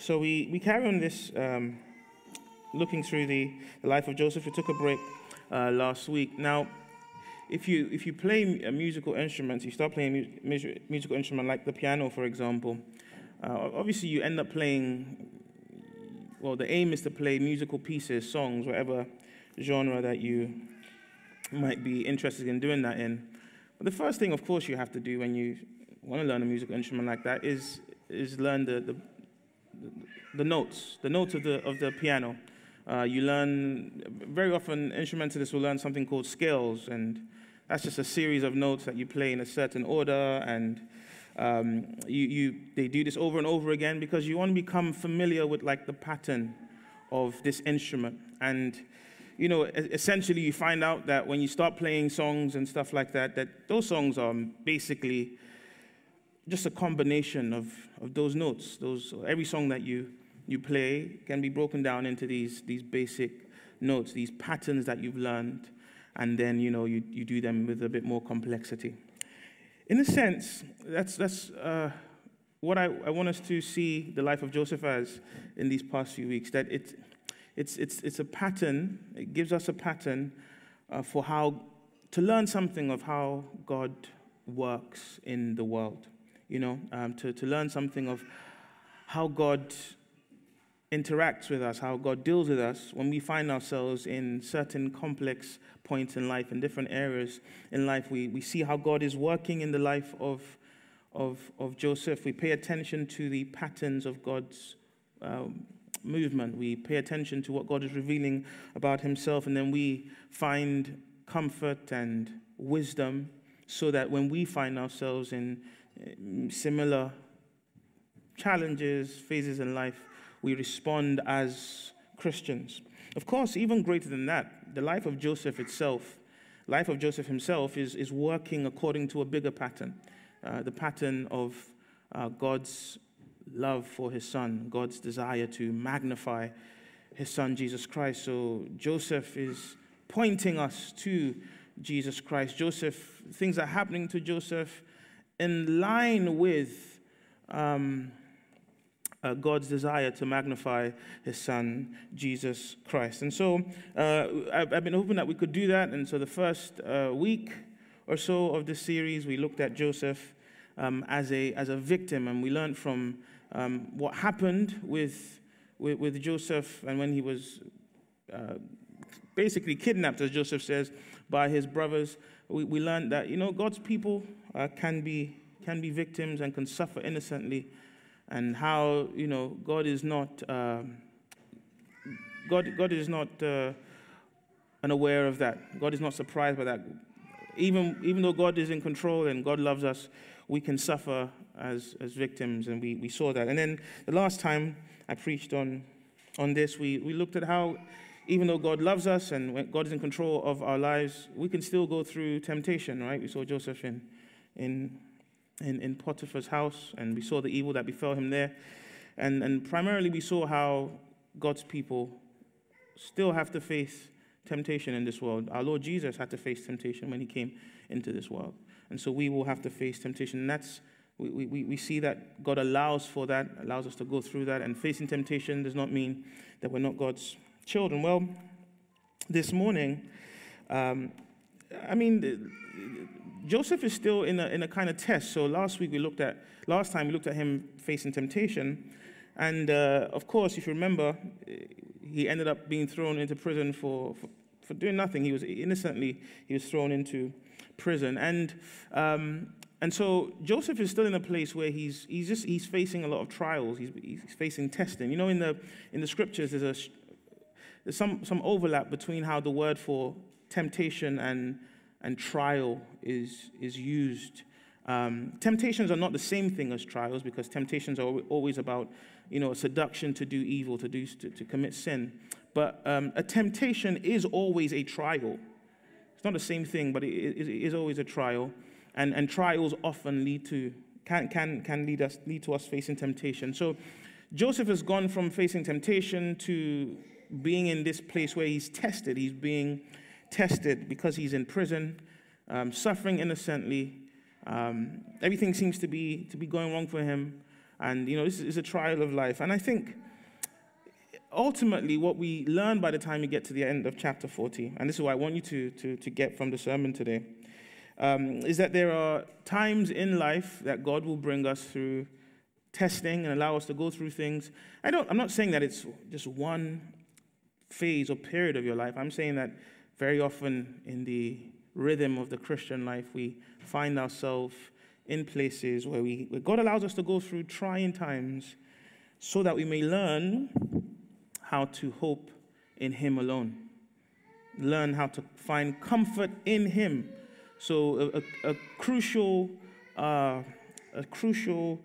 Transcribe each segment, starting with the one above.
So we, we carry on this, um, looking through the, the life of Joseph. We took a break uh, last week. Now, if you, if you play a musical instrument, you start playing a mu- musical instrument like the piano, for example, uh, obviously you end up playing, well, the aim is to play musical pieces, songs, whatever genre that you might be interested in doing that in. But the first thing, of course, you have to do when you want to learn a musical instrument like that is, is learn the, the, the notes, the notes of the, of the piano. Uh, you learn, very often, instrumentalists will learn something called scales, and that's just a series of notes that you play in a certain order, and um, you, you, they do this over and over again because you want to become familiar with like the pattern of this instrument. And you know, essentially, you find out that when you start playing songs and stuff like that, that those songs are basically just a combination of, of those notes. Those every song that you you play can be broken down into these these basic notes, these patterns that you've learned, and then you know you, you do them with a bit more complexity. In a sense, that's that's uh, what I, I want us to see the life of Joseph as in these past few weeks. That it's it's it's it's a pattern. It gives us a pattern uh, for how to learn something of how God works in the world you know, um, to, to learn something of how God interacts with us, how God deals with us when we find ourselves in certain complex points in life, in different areas in life. We, we see how God is working in the life of, of, of Joseph. We pay attention to the patterns of God's um, movement. We pay attention to what God is revealing about himself, and then we find comfort and wisdom so that when we find ourselves in similar challenges, phases in life, we respond as Christians. Of course, even greater than that, the life of Joseph itself, life of Joseph himself is, is working according to a bigger pattern, uh, the pattern of uh, God's love for his son, God's desire to magnify his son, Jesus Christ. So Joseph is pointing us to Jesus Christ. Joseph, things are happening to Joseph in line with um, uh, God's desire to magnify his son, Jesus Christ. And so uh, I've, I've, been hoping that we could do that. And so the first uh, week or so of this series, we looked at Joseph um, as, a, as a victim, and we learned from um, what happened with, with, with, Joseph and when he was uh, basically kidnapped, as Joseph says, by his brothers. We, we learned that, you know, God's people uh, can, be, can be victims and can suffer innocently, and how you know God is not uh, God, God is not uh, unaware of that. God is not surprised by that. Even, even though God is in control and God loves us, we can suffer as, as victims, and we, we saw that. And then the last time I preached on, on this, we, we looked at how even though God loves us and God is in control of our lives, we can still go through temptation, right? We saw Joseph in in, in, in Potiphar's house, and we saw the evil that befell him there. And, and primarily, we saw how God's people still have to face temptation in this world. Our Lord Jesus had to face temptation when he came into this world. And so we will have to face temptation. And that's, we, we, we see that God allows for that, allows us to go through that. And facing temptation does not mean that we're not God's children. Well, this morning, um, I mean, Joseph is still in a, in a kind of test. So last week we looked at, last time we looked at him facing temptation. And uh, of course, if you remember, he ended up being thrown into prison for, for, for doing nothing. He was innocently, he was thrown into prison. And, um, and so Joseph is still in a place where he's, he's just, he's facing a lot of trials. He's, he's facing testing. You know, in the, in the scriptures, there's, a, there's some, some overlap between how the word for temptation and and trial is, is used. Um, temptations are not the same thing as trials because temptations are always about, you know, a seduction to do evil, to, do, to, to commit sin. But um, a temptation is always a trial. It's not the same thing, but it, it is always a trial. And, and trials often lead to, can, can, can lead, us, lead to us facing temptation. So Joseph has gone from facing temptation to being in this place where he's tested. He's being tested because he's in prison, um, suffering innocently. Um, everything seems to be, to be going wrong for him. And, you know, this is a trial of life. And I think ultimately what we learn by the time we get to the end of chapter 40, and this is what I want you to, to, to get from the sermon today, um, is that there are times in life that God will bring us through testing and allow us to go through things. I don't, I'm not saying that it's just one phase or period of your life. I'm saying that very often in the rhythm of the Christian life, we find ourselves in places where, we, where God allows us to go through trying times so that we may learn how to hope in Him alone, learn how to find comfort in Him. So, a, a, a crucial, uh, a crucial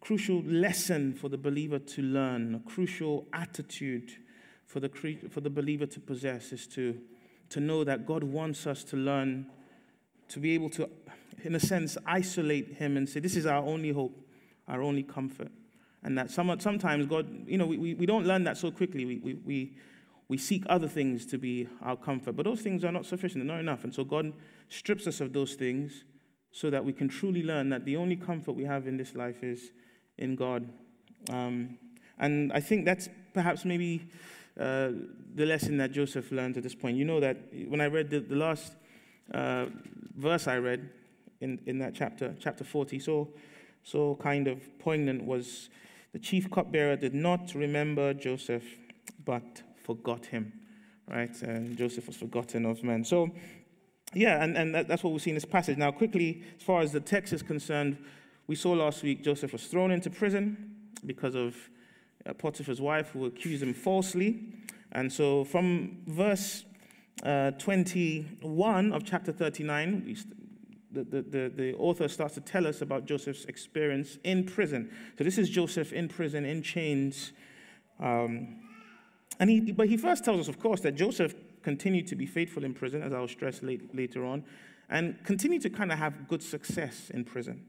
crucial lesson for the believer to learn, a crucial attitude for the, for the believer to possess is to, to know that God wants us to learn, to be able to, in a sense, isolate Him and say, This is our only hope, our only comfort. And that some, sometimes God, you know, we, we don't learn that so quickly. We, we, we, we seek other things to be our comfort, but those things are not sufficient, they're not enough. And so God strips us of those things so that we can truly learn that the only comfort we have in this life is in God. Um, and I think that's perhaps maybe uh, the lesson that Joseph learned at this point. You know that when I read the, the last uh, verse I read in, in that chapter, chapter 40, so, so kind of poignant was the chief cupbearer did not remember Joseph, but forgot him, right? And Joseph was forgotten of men. So, yeah, and, and that, that's what we see in this passage. Now, quickly, as far as the text is concerned, we saw last week Joseph was thrown into prison because of Potiphar's wife who accused him falsely. And so from verse uh, 21 of chapter 39, the, the, the, the author starts to tell us about Joseph's experience in prison. So this is Joseph in prison, in chains. Um, and he, but he first tells us, of course, that Joseph continued to be faithful in prison, as I'll stress late, later on, and continued to kind of have good success in prison.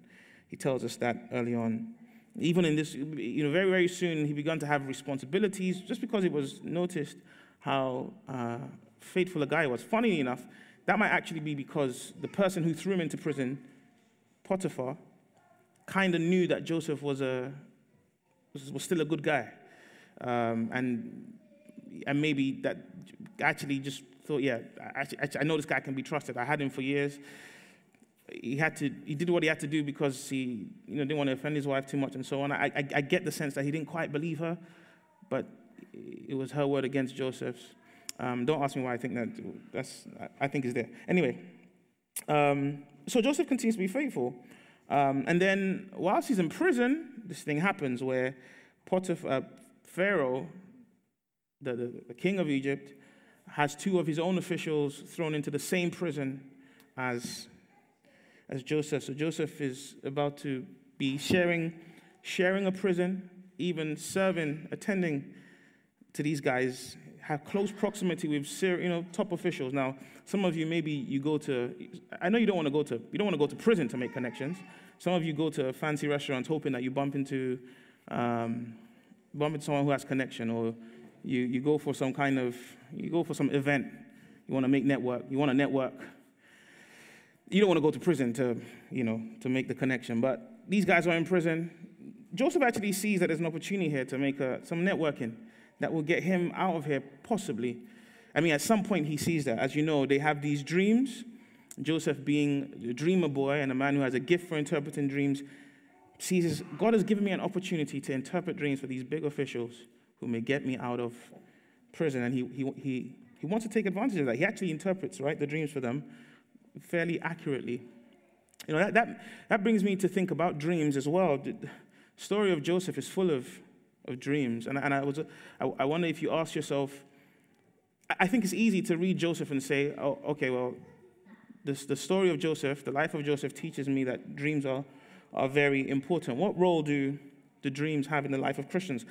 He tells us that early on. Even in this, you know, very, very soon he began to have responsibilities just because it was noticed how uh, faithful a guy was. Funny enough, that might actually be because the person who threw him into prison, Potiphar, kind of knew that Joseph was, a, was, was still a good guy. Um, and, and maybe that actually just thought, yeah, I know this guy can be trusted. I had him for years he had to he did what he had to do because he you know didn't want to offend his wife too much and so on. I, I, I get the sense that he didn't quite believe her, but it was her word against Joseph's. Um, don't ask me why I think that. That's I think is there. Anyway, um, so Joseph continues to be faithful, um, and then whilst he's in prison, this thing happens where Potiphar, uh, Pharaoh, the, the, the king of Egypt, has two of his own officials thrown into the same prison as as Joseph. So Joseph is about to be sharing, sharing a prison, even serving, attending to these guys, have close proximity with you know top officials. Now, some of you maybe you go to, I know you don't want to go to, you don't want to go to prison to make connections. Some of you go to fancy restaurants hoping that you bump into, um, bump into someone who has connection, or you, you go for some kind of, you go for some event. You want to make network. You want to network you don't want to go to prison to, you know, to make the connection. But these guys are in prison. Joseph actually sees that there's an opportunity here to make a, some networking that will get him out of here, possibly. I mean, at some point he sees that. As you know, they have these dreams. Joseph, being a dreamer boy and a man who has a gift for interpreting dreams, sees God has given me an opportunity to interpret dreams for these big officials who may get me out of prison. And he, he, he, he wants to take advantage of that. He actually interprets, right, the dreams for them fairly accurately. You know, that, that, that brings me to think about dreams as well. The story of Joseph is full of, of dreams. And, and I, was, I, I wonder if you ask yourself, I think it's easy to read Joseph and say, oh, okay, well, this, the story of Joseph, the life of Joseph teaches me that dreams are, are very important. What role do the dreams have in the life of Christians?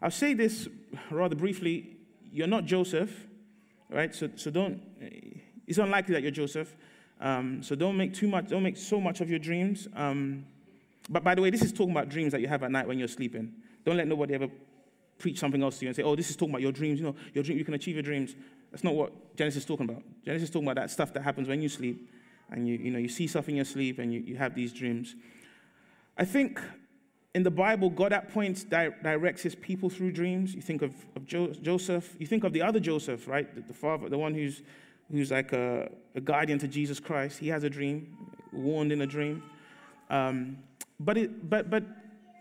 I'll say this rather briefly. You're not Joseph, right? So, so don't, it's unlikely that you're Joseph. Um, so don't make too much, don't make so much of your dreams. Um, but by the way, this is talking about dreams that you have at night when you're sleeping. Don't let nobody ever preach something else to you and say, oh, this is talking about your dreams. You know, your dream, you can achieve your dreams. That's not what Genesis is talking about. Genesis is talking about that stuff that happens when you sleep and you, you know, you see stuff in your sleep and you, you have these dreams. I think in the Bible, God at points di- directs his people through dreams. You think of, of jo- Joseph, you think of the other Joseph, right? The, the father, the one who's, who's like a, a, guardian to Jesus Christ. He has a dream, warned in a dream. Um, but, it, but, but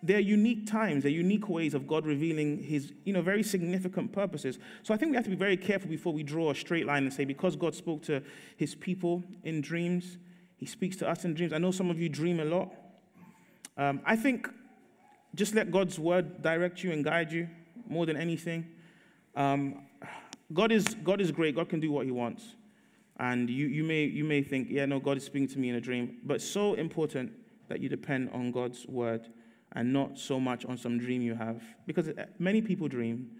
there are unique times, there are unique ways of God revealing his, you know, very significant purposes. So I think we have to be very careful before we draw a straight line and say, because God spoke to his people in dreams, he speaks to us in dreams. I know some of you dream a lot. Um, I think just let God's word direct you and guide you more than anything. Um, God, is, God is great. God can do what he wants. And you, you, may, you may think, yeah, no, God is speaking to me in a dream. But so important that you depend on God's word and not so much on some dream you have. Because many people dream.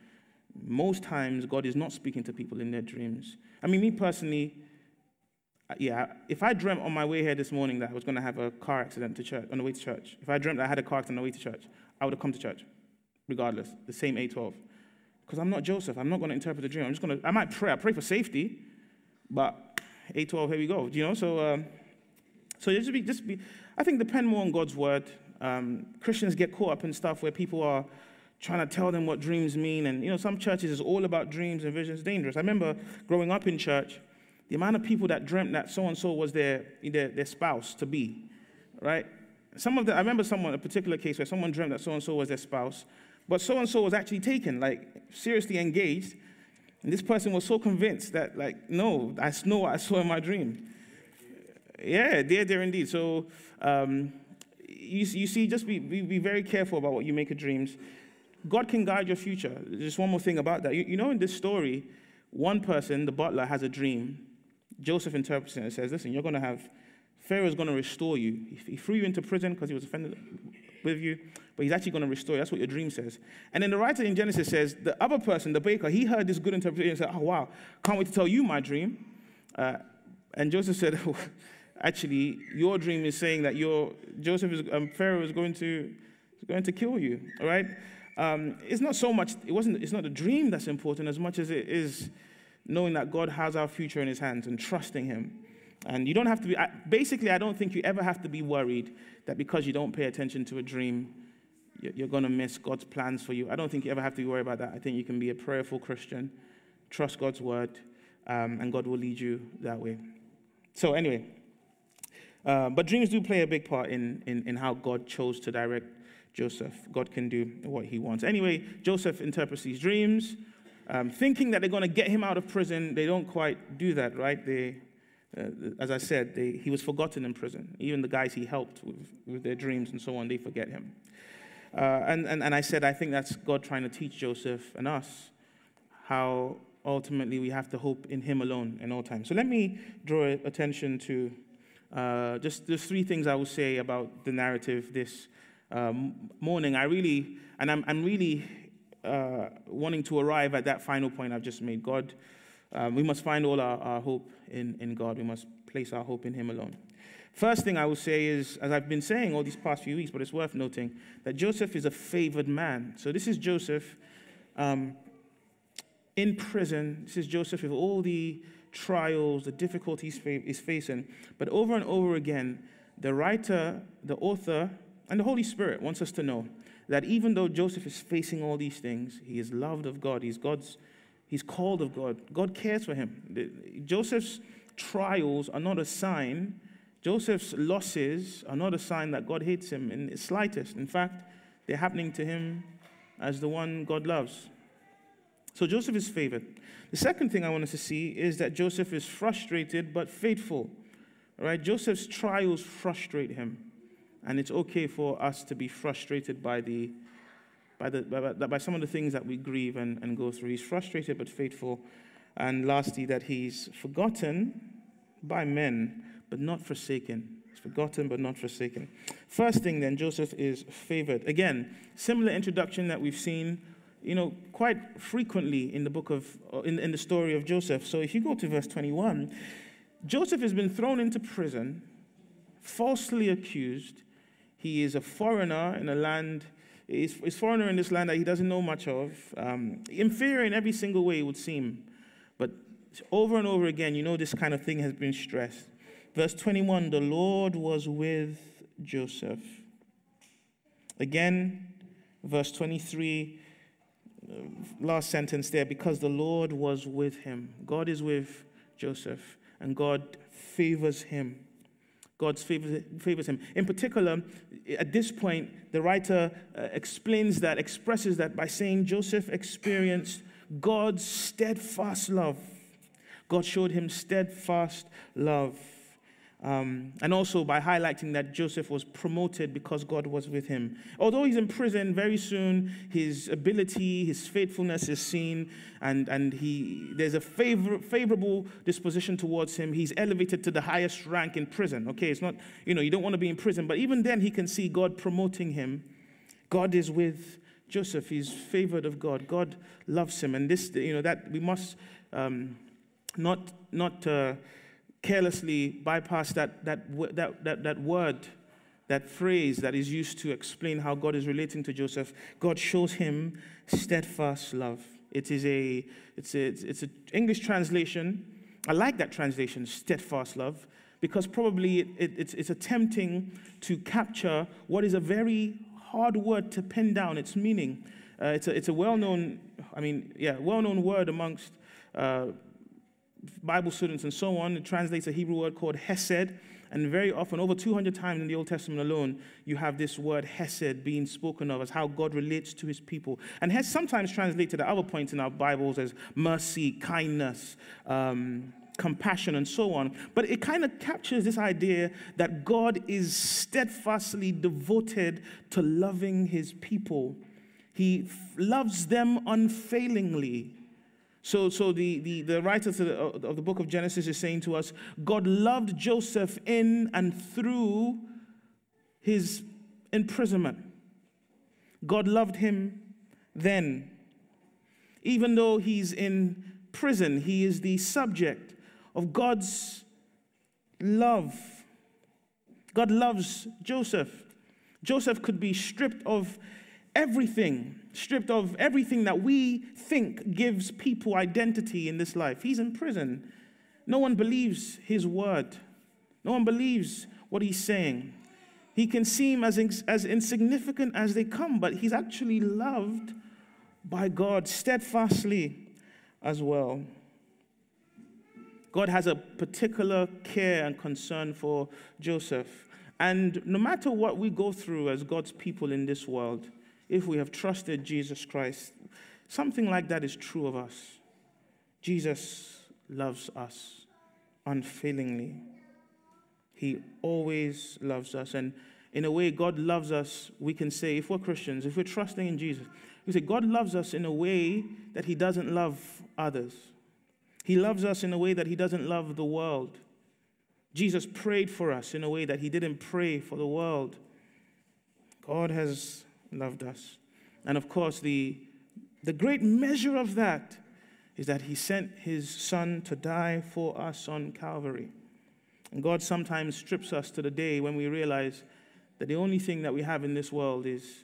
Most times, God is not speaking to people in their dreams. I mean, me personally, uh, yeah, if I dreamt on my way here this morning that I was going to have a car accident to church, on the way to church, if I dreamt I had a car accident on the way to church, I would have come to church, regardless, the same 812. Because I'm not Joseph. I'm not going to interpret the dream. I'm just going to, I might pray. I pray for safety, but 812, here we go. You know, so, um, so just be, just be, I think depend more on God's word. Um, Christians get caught up in stuff where people are trying to tell them what dreams mean. And, you know, some churches is all about dreams and visions. dangerous. I remember growing up in church, the amount of people that dreamt that so and so was their, their, their spouse to be, right? Some of the, I remember someone, a particular case where someone dreamt that so and so was their spouse, but so and so was actually taken, like seriously engaged. And this person was so convinced that, like, no, I know what I saw in my dream. Yeah, there, there indeed. So, um, you, you see, just be, be, be, very careful about what you make of dreams. God can guide your future. Just one more thing about that. You, you know, in this story, one person, the butler, has a dream, Joseph interprets it and says, Listen, you're going to have, Pharaoh's going to restore you. He threw you into prison because he was offended with you, but he's actually going to restore you. That's what your dream says. And then the writer in Genesis says, The other person, the baker, he heard this good interpretation and said, Oh, wow, can't wait to tell you my dream. Uh, and Joseph said, Actually, your dream is saying that your Joseph is, um, Pharaoh is going to, is going to kill you. All right? Um, it's not so much, it wasn't, it's not the dream that's important as much as it is knowing that God has our future in his hands and trusting him. And you don't have to be, basically, I don't think you ever have to be worried that because you don't pay attention to a dream, you're going to miss God's plans for you. I don't think you ever have to worried about that. I think you can be a prayerful Christian, trust God's word, um, and God will lead you that way. So, anyway, uh, but dreams do play a big part in, in, in how God chose to direct Joseph. God can do what he wants. Anyway, Joseph interprets these dreams um, thinking that they're going to get him out of prison. They don't quite do that, right? They, uh, as I said, they, he was forgotten in prison. Even the guys he helped with, with their dreams and so on, they forget him. Uh, and, and, and I said, I think that's God trying to teach Joseph and us how ultimately we have to hope in him alone in all times. So let me draw attention to uh, just there's three things I will say about the narrative this um, morning. I really, and I'm, I'm really uh, wanting to arrive at that final point I've just made. God, um, we must find all our, our hope in, in God. We must place our hope in Him alone. First thing I will say is, as I've been saying all these past few weeks, but it's worth noting, that Joseph is a favored man. So this is Joseph um, in prison. This is Joseph with all the trials, the difficulties he's facing. But over and over again, the writer, the author, and the Holy Spirit wants us to know that even though Joseph is facing all these things, he is loved of God. He's God's, he's called of God. God cares for him. Joseph's trials are not a sign. Joseph's losses are not a sign that God hates him in the slightest. In fact, they're happening to him as the one God loves. So Joseph is favored. The second thing I want us to see is that Joseph is frustrated but faithful. Right? Joseph's trials frustrate him. And it's okay for us to be frustrated by, the, by, the, by, by some of the things that we grieve and, and go through. He's frustrated but faithful. And lastly, that he's forgotten by men but not forsaken. He's forgotten but not forsaken. First thing then, Joseph is favored. Again, similar introduction that we've seen you know, quite frequently in the book of, uh, in, in the story of Joseph. So if you go to verse 21, Joseph has been thrown into prison, falsely accused, he is a foreigner in a land, he's, foreigner in this land that he doesn't know much of. Um, inferior in every single way, it would seem. But over and over again, you know, this kind of thing has been stressed. Verse 21 the Lord was with Joseph. Again, verse 23, uh, last sentence there, because the Lord was with him. God is with Joseph, and God favors him. God favors, him. In particular, at this point, the writer uh, explains that, expresses that by saying Joseph experienced God's steadfast love. God showed him steadfast love. Um, and also by highlighting that Joseph was promoted because God was with him. Although he's in prison, very soon his ability, his faithfulness is seen, and, and he, there's a favor, favorable disposition towards him. He's elevated to the highest rank in prison. Okay, it's not, you know, you don't want to be in prison, but even then he can see God promoting him. God is with Joseph. He's favored of God. God loves him. And this, you know, that we must um, not, not, uh, carelessly bypass that, that, that, that, that word, that phrase that is used to explain how God is relating to Joseph. God shows him steadfast love. It is a, it's a, it's an English translation. I like that translation, steadfast love, because probably it, it, it's, it's attempting to capture what is a very hard word to pin down its meaning. Uh, it's a, it's a well known, I mean, yeah, well known word amongst uh, Bible students and so on, it translates a Hebrew word called hesed. And very often, over 200 times in the Old Testament alone, you have this word hesed being spoken of as how God relates to his people. And has sometimes translated at other points in our Bibles as mercy, kindness, um, compassion, and so on. But it kind of captures this idea that God is steadfastly devoted to loving his people. He loves them unfailingly. So, so the, the, the writer the, uh, of the book of Genesis is saying to us God loved Joseph in and through his imprisonment. God loved him then. Even though he's in prison, he is the subject of God's love. God loves Joseph. Joseph could be stripped of everything, stripped of everything that we think gives people identity in this life. He's in prison. No one believes his word, no one believes what he's saying. He can seem as, as insignificant as they come, but he's actually loved by God steadfastly as well. God has a particular care and concern for Joseph. And no matter what we go through as God's people in this world, if we have trusted Jesus Christ. Something like that is true of us. Jesus loves us unfailingly. He always loves us. And in a way, God loves us, we can say, if we're Christians, if we're trusting in Jesus, we say, God loves us in a way that He doesn't love others. He loves us in a way that He doesn't love the world. Jesus prayed for us in a way that He didn't pray for the world. God has loved us. And of course, the, the great measure of that is that he sent his son to die for us on Calvary. And God sometimes strips us to the day when we realize that the only thing that we have in this world is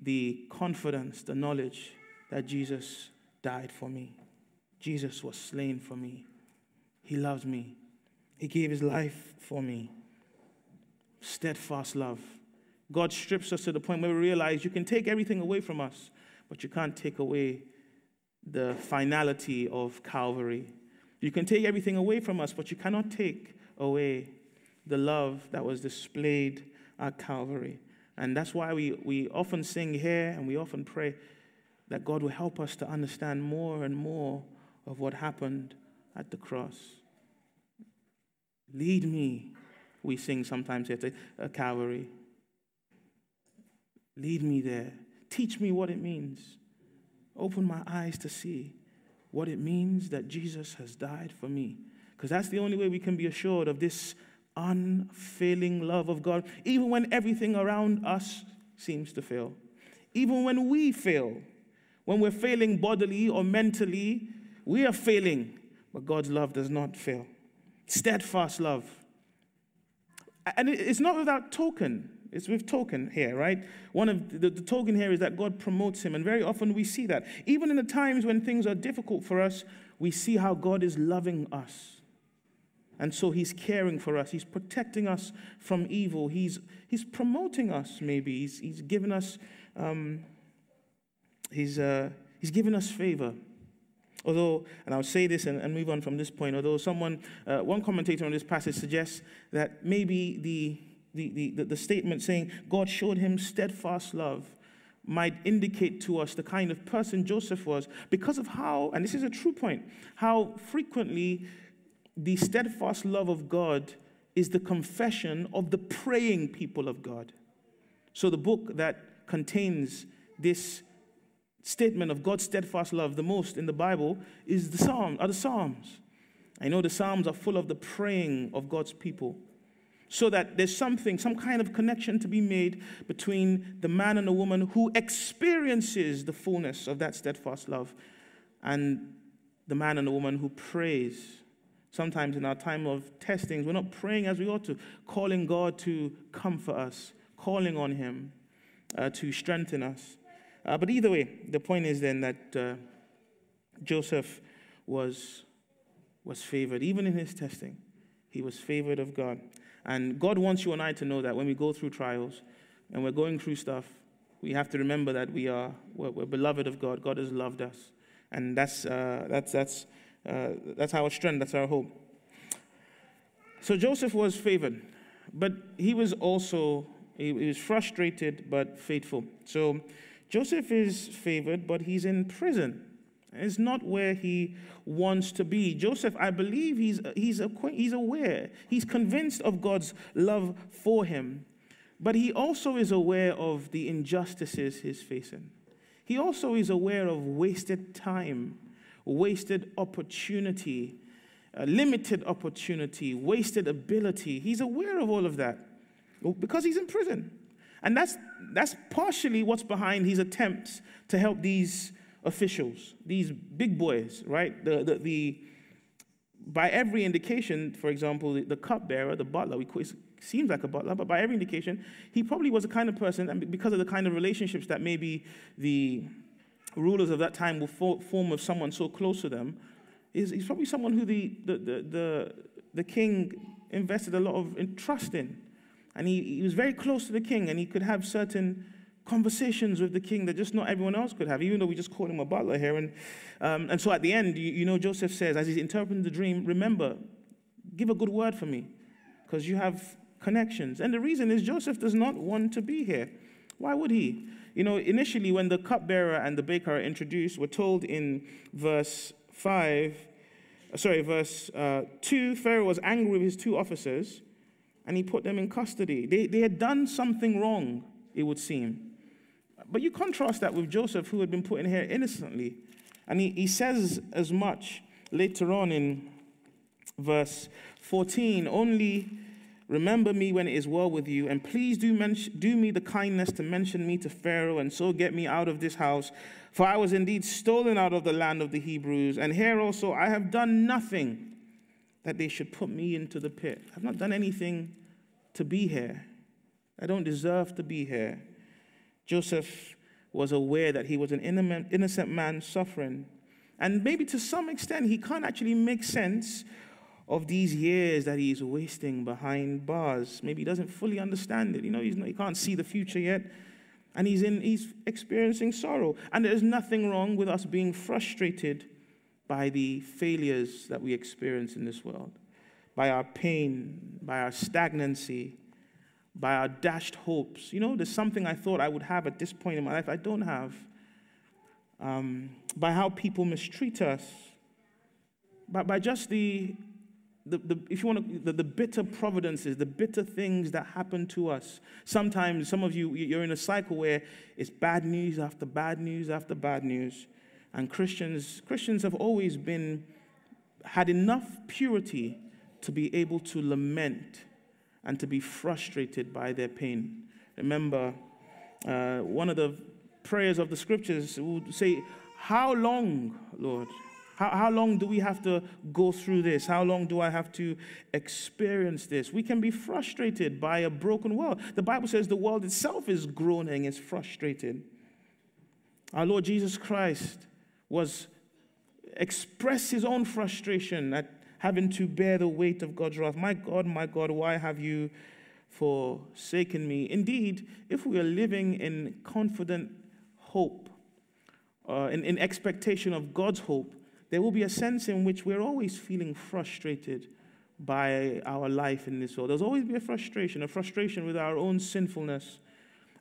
the confidence, the knowledge that Jesus died for me. Jesus was slain for me. He loves me. He gave his life for me. Steadfast love. God strips us to the point where we realize you can take everything away from us, but you can't take away the finality of Calvary. You can take everything away from us, but you cannot take away the love that was displayed at Calvary. And that's why we, we often sing here and we often pray that God will help us to understand more and more of what happened at the cross. Lead me, we sing sometimes here at Calvary. Lead me there. Teach me what it means. Open my eyes to see what it means that Jesus has died for me. Because that's the only way we can be assured of this unfailing love of God, even when everything around us seems to fail. Even when we fail, when we're failing bodily or mentally, we are failing, but God's love does not fail. Steadfast love. And it's not without token. It's with token here, right? One of the, the, token here is that God promotes him, and very often we see that. Even in the times when things are difficult for us, we see how God is loving us. And so he's caring for us. He's protecting us from evil. He's, he's promoting us, maybe. He's, he's given us, um, he's, uh, he's given us favor. Although, and I'll say this and, and move on from this point, although someone, uh, one commentator on this passage suggests that maybe the, the, the, the statement saying God showed him steadfast love might indicate to us the kind of person Joseph was because of how, and this is a true point, how frequently the steadfast love of God is the confession of the praying people of God. So, the book that contains this statement of God's steadfast love the most in the Bible is the Psalm, are the Psalms. I know the Psalms are full of the praying of God's people. So that there's something, some kind of connection to be made between the man and the woman who experiences the fullness of that steadfast love and the man and the woman who prays Sometimes in our time of testings, we're not praying as we ought to, calling God to comfort us, calling on Him uh, to strengthen us. Uh, but either way, the point is then that uh, Joseph was, was favored. Even in his testing, he was favored of God. And God wants you and I to know that when we go through trials and we're going through stuff, we have to remember that we are we're, we're beloved of God. God has loved us, and that's uh, that's that's uh, that's our strength, that's our hope. So Joseph was favored, but he was also he, he was frustrated but faithful. So Joseph is favored, but he's in prison. It's not where he wants to be. Joseph, I believe he's, he's, he's aware, he's convinced of God's love for him, but he also is aware of the injustices he's facing. He also is aware of wasted time wasted opportunity, limited opportunity, wasted ability. He's aware of all of that because he's in prison. And that's, that's partially what's behind his attempts to help these officials, these big boys, right? The, the, the by every indication, for example, the, the cupbearer, the butler, we, it seems like a butler, but by every indication, he probably was the kind of person, and because of the kind of relationships that maybe the rulers of that time will form with someone so close to them, is he's probably someone who the, the, the, the, the king invested a lot of trust in. And he, he was very close to the king, and he could have certain conversations with the king that just not everyone else could have, even though we just called him a butler here. And, um, and so at the end, you, you know, Joseph says, as he's interpreting the dream, remember, give a good word for me, because you have connections. And the reason is Joseph does not want to be here. Why would he? You know, initially, when the cupbearer and the baker are introduced, we're told in verse 5, uh, sorry, verse uh, 2, Pharaoh was angry with his two officers and he put them in custody. They, they had done something wrong, it would seem. But you contrast that with Joseph, who had been put in here innocently. And he, he says as much later on in verse 14 only Remember me when it is well with you, and please do, mention, do me the kindness to mention me to Pharaoh, and so get me out of this house. For I was indeed stolen out of the land of the Hebrews, and here also I have done nothing that they should put me into the pit. I've not done anything to be here. I don't deserve to be here. Joseph was aware that he was an innocent man suffering. And maybe to some extent, he can't actually make sense of these years that he's wasting behind bars. Maybe he doesn't fully understand it. You know, not, he can't see the future yet. And he's, in, he's experiencing sorrow. And there's nothing wrong with us being frustrated by the failures that we experience in this world, by our pain, by our stagnancy, by our dashed hopes. You know, there's something I thought I would have at this point in my life I don't have. Um, by how people mistreat us, by, by just the the, the, if you want to, the, the bitter providences, the bitter things that happen to us. Sometimes, some of you, you're in a cycle where it's bad news after bad news after bad news. And Christians, Christians have always been, had enough purity to be able to lament and to be frustrated by their pain. Remember, uh, one of the prayers of the scriptures would say, How long, Lord? How, how long do we have to go through this? How long do I have to experience this? We can be frustrated by a broken world. The Bible says the world itself is groaning, is frustrated. Our Lord Jesus Christ was expressed his own frustration at having to bear the weight of God's wrath. My God, my God, why have you forsaken me? Indeed, if we are living in confident hope, uh, in, in expectation of God's hope, there will be a sense in which we're always feeling frustrated by our life in this world. There's always be a frustration, a frustration with our own sinfulness,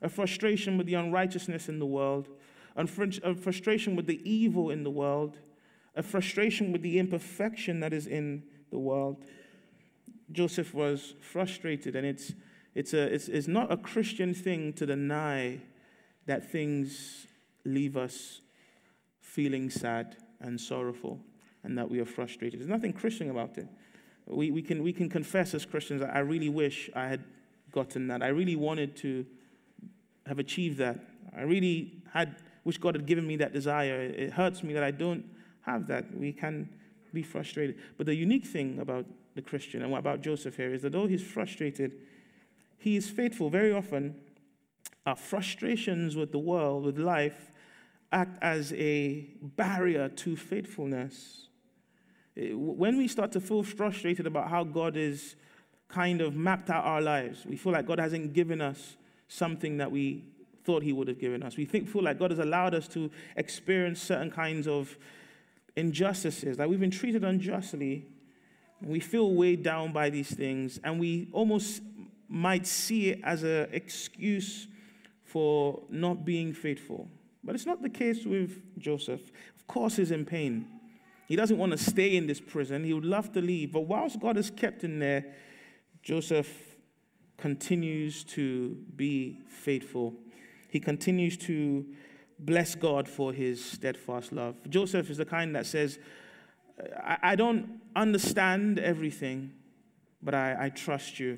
a frustration with the unrighteousness in the world, a frustration with the evil in the world, a frustration with the imperfection that is in the world. Joseph was frustrated, and it's, it's, a, it's, it's not a Christian thing to deny that things leave us feeling sad and sorrowful and that we are frustrated. There's nothing Christian about it. We, we, can, we can confess as Christians, I really wish I had gotten that. I really wanted to have achieved that. I really had wish God had given me that desire. It hurts me that I don't have that. We can be frustrated. But the unique thing about the Christian and about Joseph here is that though he's frustrated, he is faithful. Very often, our frustrations with the world, with life, act as a barrier to faithfulness. Eh, when we start to feel frustrated about how God is kind of mapped out our lives, we feel like God hasn't given us something that we thought He would have given us. We think, feel like God has allowed us to experience certain kinds of injustices, that we've been treated unjustly. We feel weighed down by these things, and we almost might see it as an excuse for not being faithful. But it's not the case with Joseph. Of course, he's in pain. He doesn't want to stay in this prison. He would love to leave. But whilst God has kept him there, Joseph continues to be faithful. He continues to bless God for his steadfast love. Joseph is the kind that says, I, don't understand everything, but I, I trust you.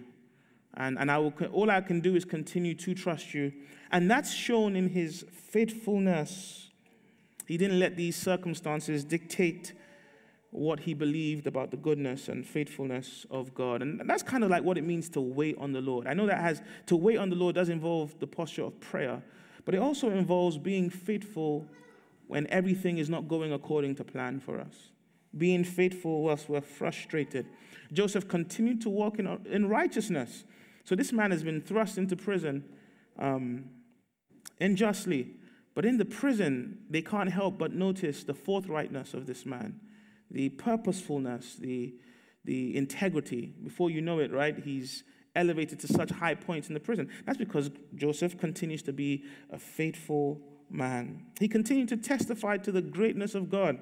And, and I will, all I can do is continue to trust you. And that's shown in his faithfulness. He didn't let these circumstances dictate what he believed about the goodness and faithfulness of God. And that's kind of like what it means to wait on the Lord. I know that has to wait on the Lord does involve the posture of prayer, but it also involves being faithful when everything is not going according to plan for us. Being faithful whilst we're frustrated. Joseph continued to walk in, in righteousness so this man has been thrust into prison um, unjustly. But in the prison, they can't help but notice the forthrightness of this man, the purposefulness, the, the integrity. Before you know it, right, he's elevated to such high points in the prison. That's because Joseph continues to be a faithful man. He continued to testify to the greatness of God.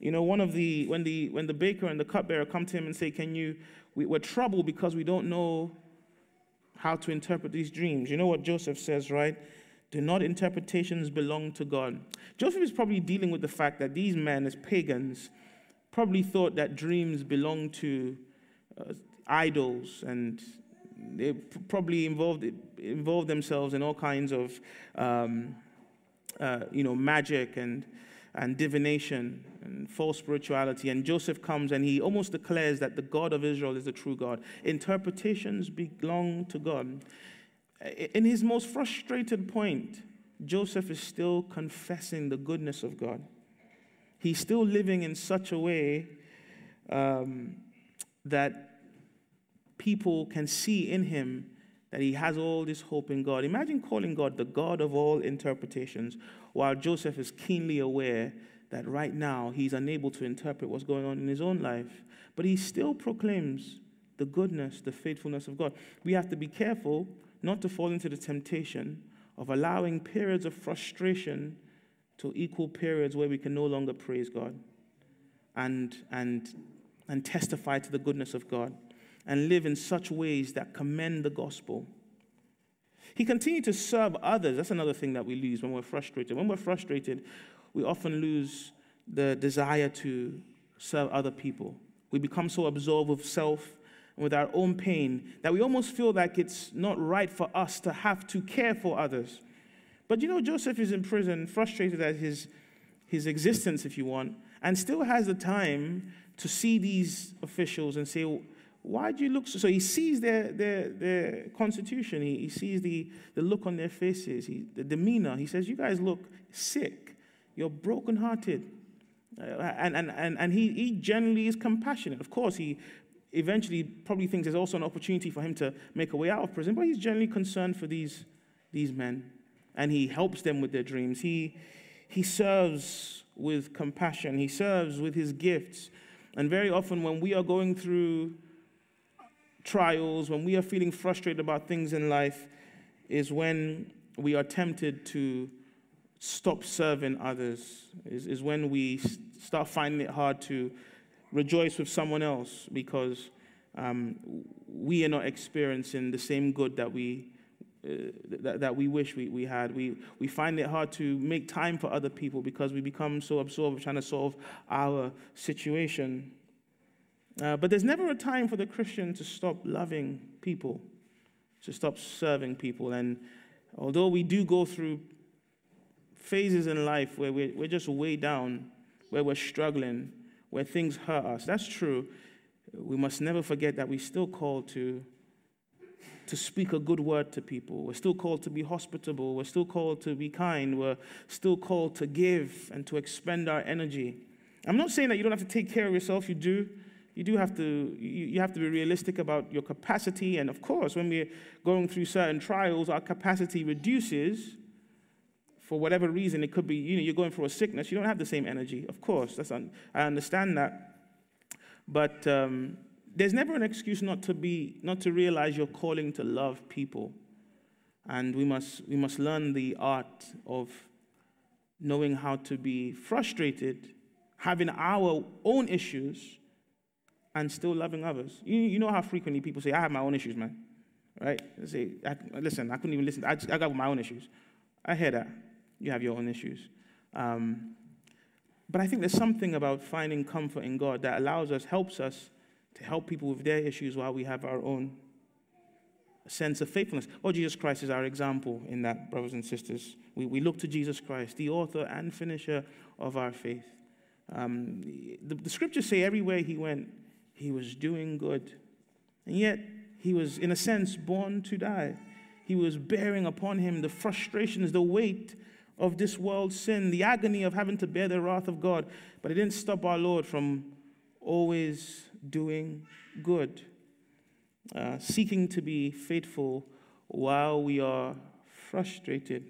You know, one of the when the when the baker and the cupbearer come to him and say, "Can you? We, we're troubled because we don't know how to interpret these dreams. You know what Joseph says, right? Do not interpretations belong to God? Joseph is probably dealing with the fact that these men, as pagans, probably thought that dreams belonged to uh, idols and they probably involved, involved themselves in all kinds of um, uh, you know, magic and and divination and false spirituality. And Joseph comes and he almost declares that the God of Israel is the true God. Interpretations belong to God. In his most frustrated point, Joseph is still confessing the goodness of God. He's still living in such a way um, that people can see in him that he has all this hope in God. Imagine calling God the God of all interpretations, while Joseph is keenly aware that right now he's unable to interpret what's going on in his own life. But he still proclaims the goodness, the faithfulness of God. We have to be careful not to fall into the temptation of allowing periods of frustration to equal periods where we can no longer praise God and, and, and testify to the goodness of God and live in such ways that commend the gospel. He continued to serve others. That's another thing that we lose when we're frustrated. When we're frustrated, we often lose the desire to serve other people. We become so absorbed with self and with our own pain that we almost feel like it's not right for us to have to care for others. But you know, Joseph is in prison, frustrated at his, his existence, if you want, and still has the time to see these officials and say, why do you look so? So he sees their, their, their constitution. He, he sees the, the look on their faces, he, the demeanor. He says, You guys look sick. You're brokenhearted. Uh, and and, and, and he, he generally is compassionate. Of course, he eventually probably thinks there's also an opportunity for him to make a way out of prison, but he's generally concerned for these, these men. And he helps them with their dreams. He, he serves with compassion, he serves with his gifts. And very often, when we are going through trials, when we are feeling frustrated about things in life, is when we are tempted to stop serving others, is, is when we start finding it hard to rejoice with someone else because um, we are not experiencing the same good that we, uh, that, that we wish we, we had. We, we find it hard to make time for other people because we become so absorbed trying to solve our situation. Uh, but there's never a time for the Christian to stop loving people, to stop serving people. And although we do go through phases in life where we're, we're just way down, where we're struggling, where things hurt us. That's true. We must never forget that we're still called to, to speak a good word to people. We're still called to be hospitable. We're still called to be kind. We're still called to give and to expend our energy. I'm not saying that you don't have to take care of yourself. You do. You do have to, you, have to be realistic about your capacity. And of course, when we're going through certain trials, our capacity reduces for whatever reason, it could be, you know, you're going through a sickness, you don't have the same energy. Of course, that's un- I understand that. But um, there's never an excuse not to be, not to realize your calling to love people. And we must, we must learn the art of knowing how to be frustrated, having our own issues, and still loving others. You, you know how frequently people say, I have my own issues, man. Right? They say, I, listen, I couldn't even listen. I, just, I got my own issues. I hear that you have your own issues. Um, but I think there's something about finding comfort in God that allows us, helps us to help people with their issues while we have our own sense of faithfulness. Well, Jesus Christ is our example in that, brothers and sisters. We, we look to Jesus Christ, the author and finisher of our faith. Um, the, the scriptures say everywhere he went, he was doing good. And yet, he was, in a sense, born to die. He was bearing upon him the frustrations, the weight of this world's sin, the agony of having to bear the wrath of God. But it didn't stop our Lord from always doing good, uh, seeking to be faithful while we are frustrated.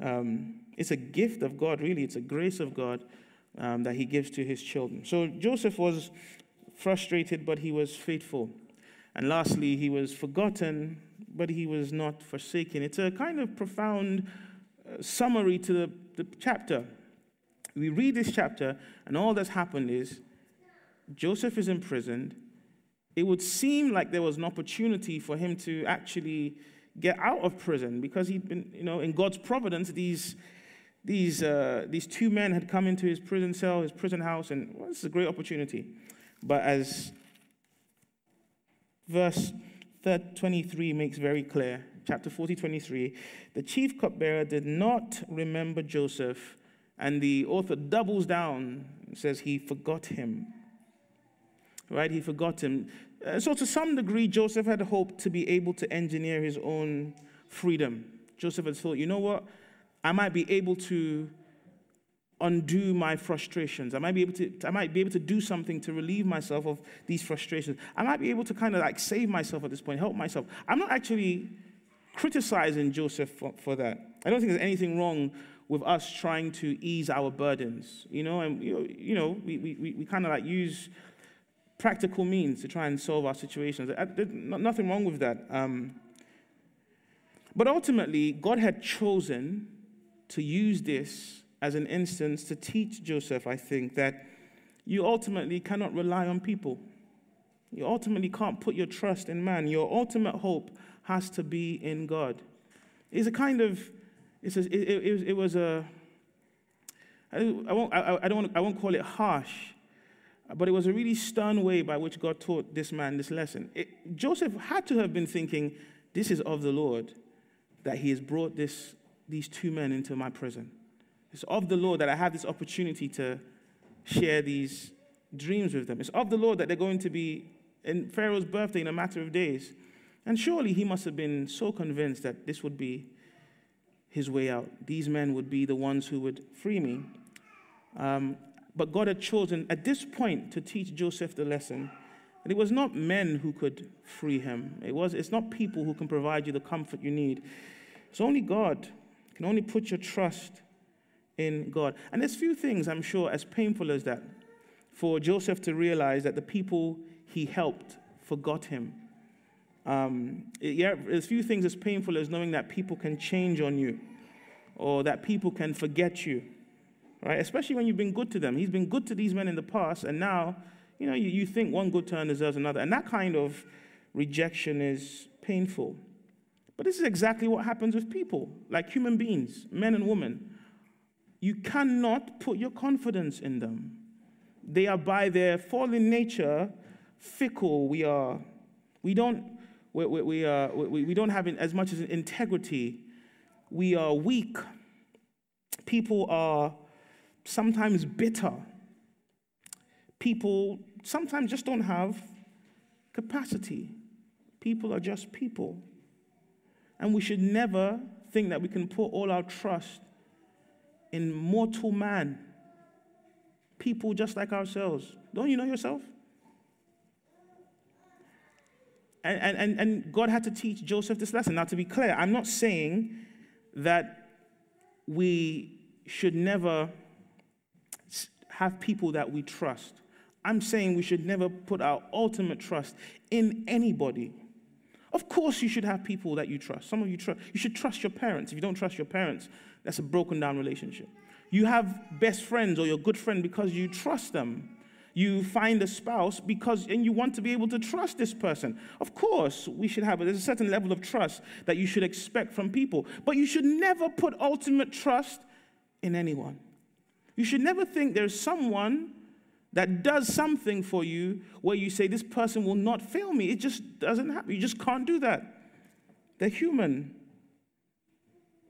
Um, it's a gift of God, really. It's a grace of God um, that He gives to His children. So Joseph was frustrated, but he was faithful. And lastly, he was forgotten, but he was not forsaken. It's a kind of profound summary to the, the chapter. We read this chapter, and all that's happened is Joseph is imprisoned. It would seem like there was an opportunity for him to actually get out of prison because he'd been, you know, in God's providence, these, these, uh, these two men had come into his prison cell, his prison house, and well, this is a great opportunity. But as verse 23 makes very clear, chapter 40, 23, the chief cupbearer did not remember Joseph, and the author doubles down says he forgot him. Right? He forgot him. Uh, so, to some degree, Joseph had hoped to be able to engineer his own freedom. Joseph had thought, you know what? I might be able to undo my frustrations. I might be able to I might be able to do something to relieve myself of these frustrations. I might be able to kind of like save myself at this point, help myself. I'm not actually criticizing Joseph for, for that. I don't think there's anything wrong with us trying to ease our burdens, you know, and, you know, we, we, we kind of like use practical means to try and solve our situations. There's nothing wrong with that. Um, but ultimately, God had chosen to use this as an instance to teach Joseph, I think, that you ultimately cannot rely on people. You ultimately can't put your trust in man. Your ultimate hope has to be in God. It's a kind of, it's a, it, it, it was a, I, won't, I, I, don't I won't call it harsh, but it was a really stern way by which God taught this man this lesson. It, Joseph had to have been thinking, this is of the Lord that he has brought this, these two men into my prison. It's of the Lord that I have this opportunity to share these dreams with them. It's of the Lord that they're going to be in Pharaoh's birthday in a matter of days. And surely he must have been so convinced that this would be his way out. These men would be the ones who would free me. Um, but God had chosen at this point to teach Joseph the lesson. And it was not men who could free him. It was, it's not people who can provide you the comfort you need. It's only God. Can only put your trust in God. And there's few things, I'm sure, as painful as that, for Joseph to realize that the people he helped forgot him. Um, yeah, there's few things as painful as knowing that people can change on you or that people can forget you right? Especially when you've been good to them. He's been good to these men in the past, and now, you know, you, you think one good turn deserves another. And that kind of rejection is painful. But this is exactly what happens with people, like human beings, men and women. You cannot put your confidence in them. They are by their fallen nature fickle. We are, we don't, we, we, we, are, we, we don't have as much as integrity. We are weak. People are sometimes bitter. People sometimes just don't have capacity. People are just people. And we should never think that we can put all our trust in mortal man. People just like ourselves. Don't you know yourself? And, and, and God had to teach Joseph this lesson. Now, to be clear, I'm not saying that we should never have people that we trust. I'm saying we should never put our ultimate trust in anybody. Of course, you should have people that you trust. Some of you trust. You should trust your parents. If you don't trust your parents, that's a broken down relationship. You have best friends or your good friend because you trust them. You find a spouse because and you want to be able to trust this person. Of course, we should have there's a certain level of trust that you should expect from people, but you should never put ultimate trust in anyone. You should never think there's someone that does something for you where you say, This person will not fail me. It just doesn't happen. You just can't do that. They're human.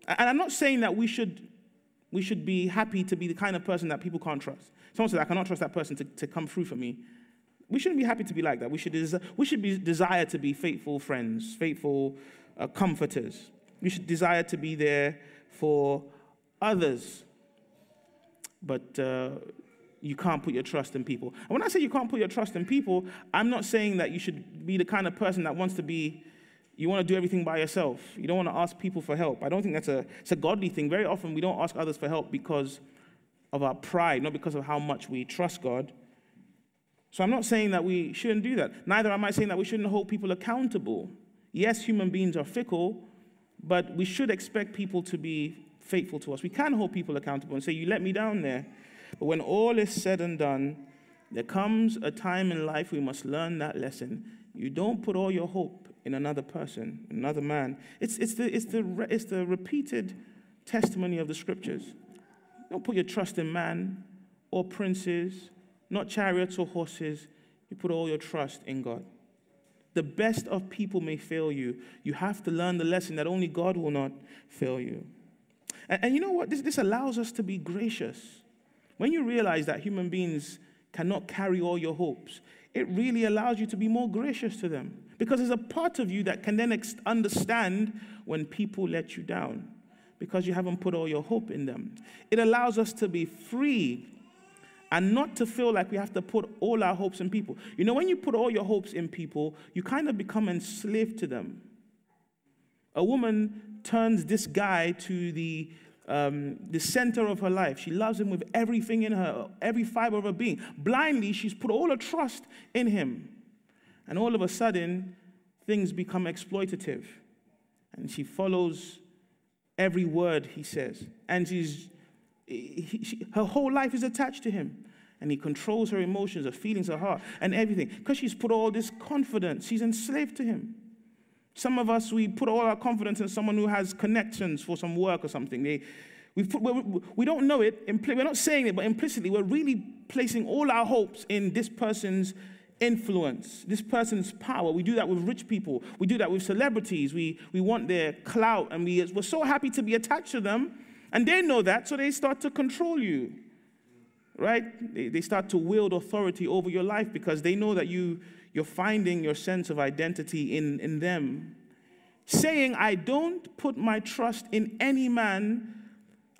And I'm not saying that we should, we should be happy to be the kind of person that people can't trust. Someone said, I cannot trust that person to, to come through for me. We shouldn't be happy to be like that. We should, des- we should be desire to be faithful friends, faithful uh, comforters. We should desire to be there for others but uh, you can't put your trust in people. And when I say you can't put your trust in people, I'm not saying that you should be the kind of person that wants to be, you want to do everything by yourself. You don't want to ask people for help. I don't think that's a, it's a godly thing. Very often we don't ask others for help because of our pride, not because of how much we trust God. So I'm not saying that we shouldn't do that. Neither am I saying that we shouldn't hold people accountable. Yes, human beings are fickle, but we should expect people to be faithful to us. We can hold people accountable and say, You let me down there. But when all is said and done, there comes a time in life we must learn that lesson. You don't put all your hope in another person, another man. It's, it's, the, it's, the, it's the repeated testimony of the scriptures. Don't put your trust in man or princes, not chariots or horses. You put all your trust in God. The best of people may fail you. You have to learn the lesson that only God will not fail you. And, and you know what? This, this allows us to be gracious. When you realize that human beings cannot carry all your hopes, it really allows you to be more gracious to them. Because there's a part of you that can then ex- understand when people let you down because you haven't put all your hope in them. It allows us to be free and not to feel like we have to put all our hopes in people. You know, when you put all your hopes in people, you kind of become enslaved to them. A woman turns this guy to the, um, the center of her life. She loves him with everything in her, every fiber of her being. Blindly, she's put all her trust in him. And all of a sudden, things become exploitative. And she follows every word he says. And she's, he, she, her whole life is attached to him. And he controls her emotions, her feelings, her heart, and everything. Because she's put all this confidence, she's enslaved to him. Some of us, we put all our confidence in someone who has connections for some work or something. They, we, put, we, don't know it, we're not saying it, but implicitly, we're really placing all our hopes in this person's influence, this person's power. We do that with rich people, we do that with celebrities. We, we want their clout, and we, we're so happy to be attached to them, and they know that, so they start to control you. Right? They, they start to wield authority over your life because they know that you you're finding your sense of identity in, in them. Saying, I don't put my trust in any man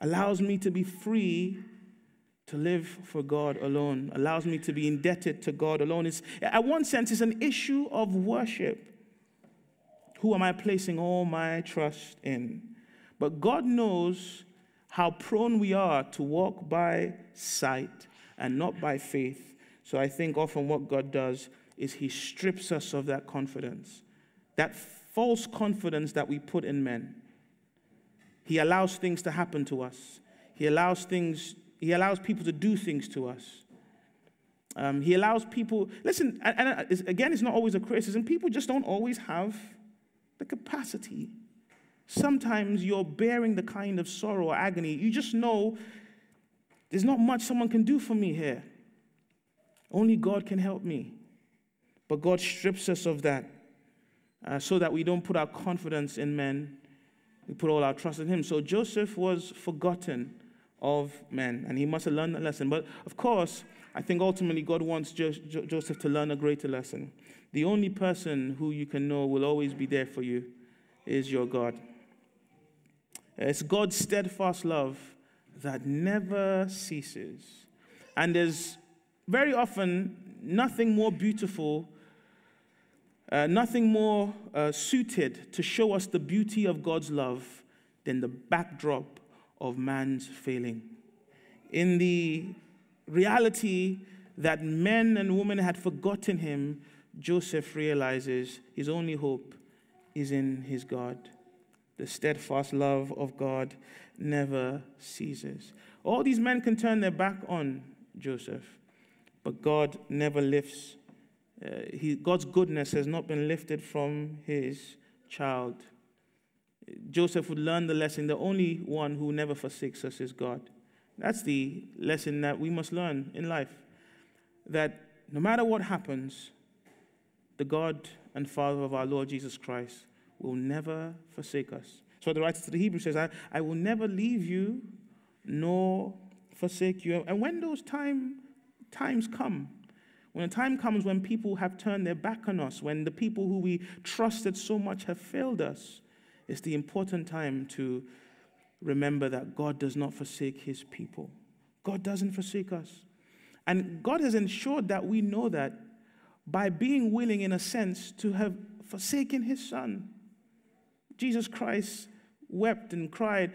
allows me to be free to live for God alone, allows me to be indebted to God alone. It's, at one sense, it's an issue of worship. Who am I placing all my trust in? But God knows how prone we are to walk by sight and not by faith. So I think often what God does is He strips us of that confidence, that false confidence that we put in men. He allows things to happen to us. He allows things, he allows people to do things to us. Um, he allows people, listen, and, and again, it's not always a criticism. People just don't always have the capacity. Sometimes you're bearing the kind of sorrow or agony. You just know there's not much someone can do for me here. Only God can help me. But God strips us of that uh, so that we don't put our confidence in men. We put all our trust in Him. So Joseph was forgotten of men, and he must have learned that lesson. But of course, I think ultimately God wants jo- jo- Joseph to learn a greater lesson. The only person who you can know will always be there for you is your God. It's God's steadfast love that never ceases. And there's very often nothing more beautiful, uh, nothing more uh, suited to show us the beauty of God's love than the backdrop of man's failing. In the reality that men and women had forgotten him, Joseph realizes his only hope is in his God. The steadfast love of God never ceases. All these men can turn their back on Joseph, but God never lifts. Uh, he, God's goodness has not been lifted from his child. Joseph would learn the lesson the only one who never forsakes us is God. That's the lesson that we must learn in life. That no matter what happens, the God and Father of our Lord Jesus Christ will never forsake us. So the writer to the Hebrews says, I, I will never leave you nor forsake you. And when those time, times come, when a time comes when people have turned their back on us, when the people who we trusted so much have failed us, it's the important time to remember that God does not forsake his people. God doesn't forsake us. And God has ensured that we know that by being willing, in a sense, to have forsaken his son. Jesus Christ wept and cried,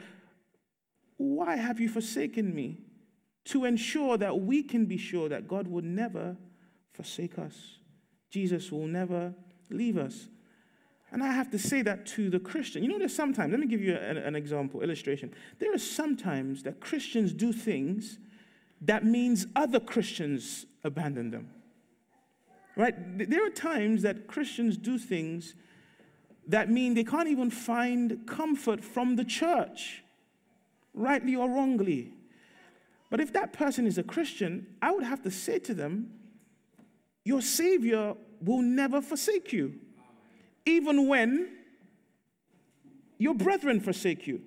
Why have you forsaken me? To ensure that we can be sure that God will never forsake us. Jesus will never leave us. And I have to say that to the Christian. You know, there's sometimes, let me give you an, an example, illustration. There are sometimes that Christians do things that means other Christians abandon them. Right? There are times that Christians do things that mean they can't even find comfort from the church, rightly or wrongly. But if that person is a Christian, I would have to say to them, Your Savior will never forsake you, even when your brethren forsake you.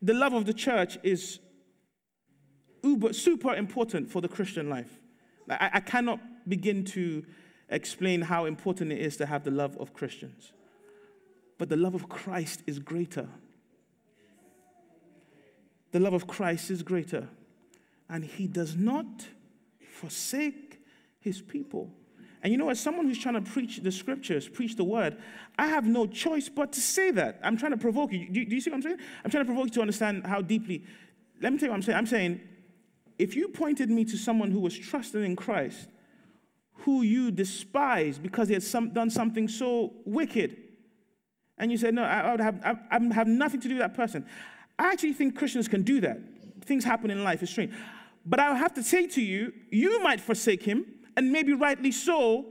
The love of the church is uber, super important for the Christian life. I, I cannot begin to explain how important it is to have the love of Christians. But the love of Christ is greater. The love of Christ is greater. And he does not forsake his people. And you know, as someone who's trying to preach the scriptures, preach the word, I have no choice but to say that. I'm trying to provoke you. Do, do you see what I'm saying? I'm trying to provoke you to understand how deeply. Let me tell you what I'm saying. I'm saying, if you pointed me to someone who was trusting in Christ, who you despise because he had some, done something so wicked. And you said, No, I, I would have, I, I have nothing to do with that person. I actually think Christians can do that. Things happen in life, it's strange. But I have to say to you, you might forsake him, and maybe rightly so.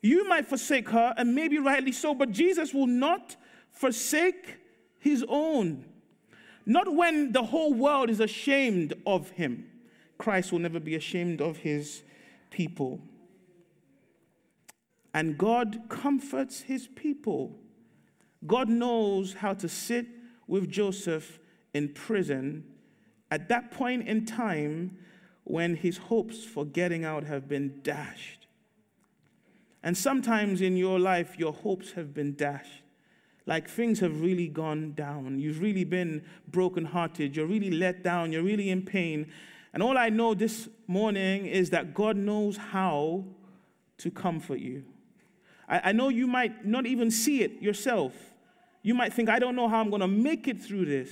You might forsake her, and maybe rightly so, but Jesus will not forsake his own. Not when the whole world is ashamed of him. Christ will never be ashamed of his people. And God comforts his people. God knows how to sit with Joseph in prison at that point in time when his hopes for getting out have been dashed. And sometimes in your life, your hopes have been dashed. like things have really gone down. You've really been brokenhearted. You're really let down. You're really in pain. And all I know this morning is that God knows how to comfort you. I, I know you might not even see it yourself. You might think, I don't know how I'm going to make it through this.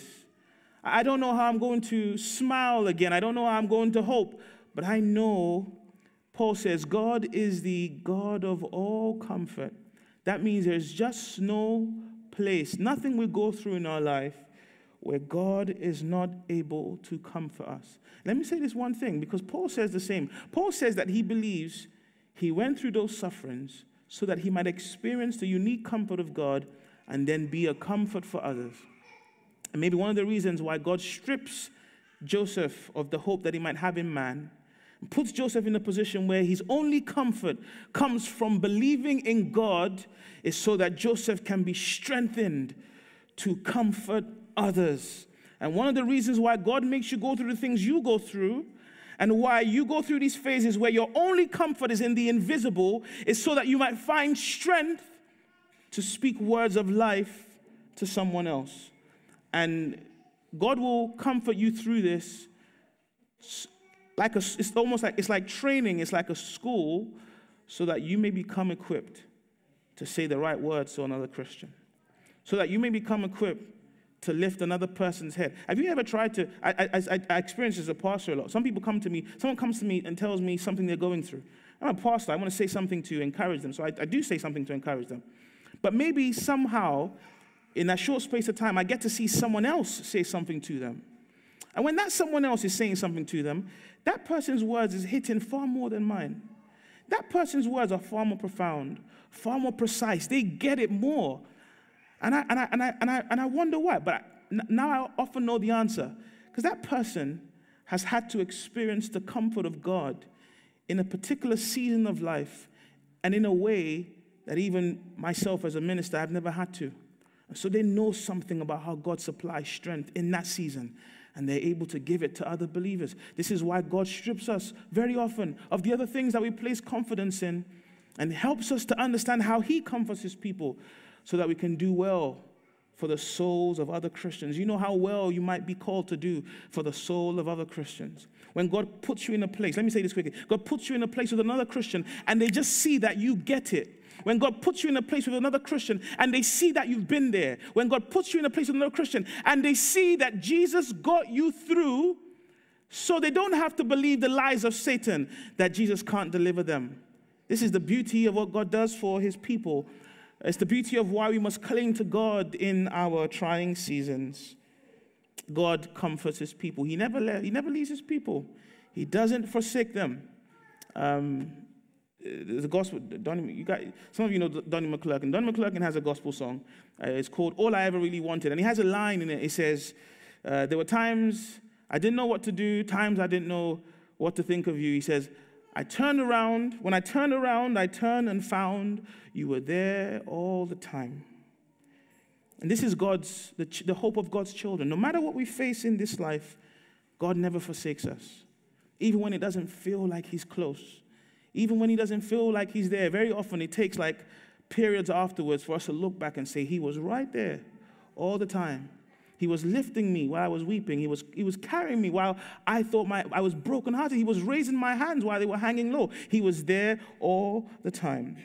I don't know how I'm going to smile again. I don't know how I'm going to hope. But I know, Paul says, God is the God of all comfort. That means there's just no place, nothing we go through in our life where God is not able to comfort us. Let me say this one thing because Paul says the same. Paul says that he believes he went through those sufferings so that he might experience the unique comfort of God and then be a comfort for others. And maybe one of the reasons why God strips Joseph of the hope that he might have in man puts Joseph in a position where his only comfort comes from believing in God is so that Joseph can be strengthened to comfort others. And one of the reasons why God makes you go through the things you go through and why you go through these phases where your only comfort is in the invisible is so that you might find strength to speak words of life to someone else. And God will comfort you through this like a, it's almost like it's like training, it's like a school so that you may become equipped to say the right words to another Christian. So that you may become equipped to lift another person's head. Have you ever tried to? I, I, I experience as a pastor a lot. Some people come to me, someone comes to me and tells me something they're going through. I'm a pastor, I want to say something to encourage them. So I, I do say something to encourage them. But maybe somehow, in that short space of time, I get to see someone else say something to them. And when that someone else is saying something to them, that person's words is hitting far more than mine. That person's words are far more profound, far more precise. They get it more. And I, and I, and I, and I, and I wonder why. But now I often know the answer. Because that person has had to experience the comfort of God in a particular season of life and in a way that even myself as a minister, I've never had to. So they know something about how God supplies strength in that season and they're able to give it to other believers. This is why God strips us very often of the other things that we place confidence in and helps us to understand how He comforts His people so that we can do well for the souls of other Christians. You know how well you might be called to do for the soul of other Christians. When God puts you in a place, let me say this quickly God puts you in a place with another Christian and they just see that you get it when God puts you in a place with another Christian and they see that you've been there, when God puts you in a place with another Christian and they see that Jesus got you through, so they don't have to believe the lies of Satan that Jesus can't deliver them. This is the beauty of what God does for his people. It's the beauty of why we must cling to God in our trying seasons. God comforts his people. He never, le- he never leaves his people. He doesn't forsake them. Um, the gospel, you got, some of you know Donnie McClurkin. Donnie McClurkin has a gospel song. Uh, it's called All I Ever Really Wanted. And he has a line in it. It says, uh, There were times I didn't know what to do, times I didn't know what to think of you. He says, I turned around. When I turned around, I turned and found you were there all the time. And this is God's, the, the hope of God's children. No matter what we face in this life, God never forsakes us, even when it doesn't feel like He's close. Even when he doesn't feel like he's there, very often it takes like periods afterwards for us to look back and say, He was right there all the time. He was lifting me while I was weeping. He was, he was carrying me while I thought my, I was brokenhearted. He was raising my hands while they were hanging low. He was there all the time.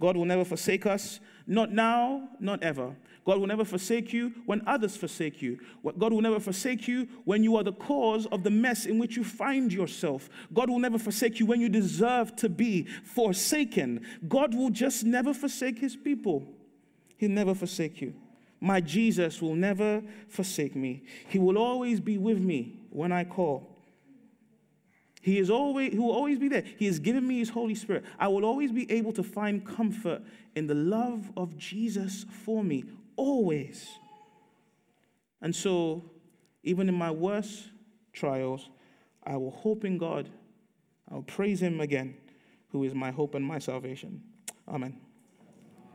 God will never forsake us, not now, not ever. God will never forsake you when others forsake you. God will never forsake you when you are the cause of the mess in which you find yourself. God will never forsake you when you deserve to be forsaken. God will just never forsake his people. He'll never forsake you. My Jesus will never forsake me. He will always be with me when I call. He is always he will always be there. He has given me his Holy Spirit. I will always be able to find comfort in the love of Jesus for me always. And so, even in my worst trials, I will hope in God. I'll praise Him again, who is my hope and my salvation. Amen.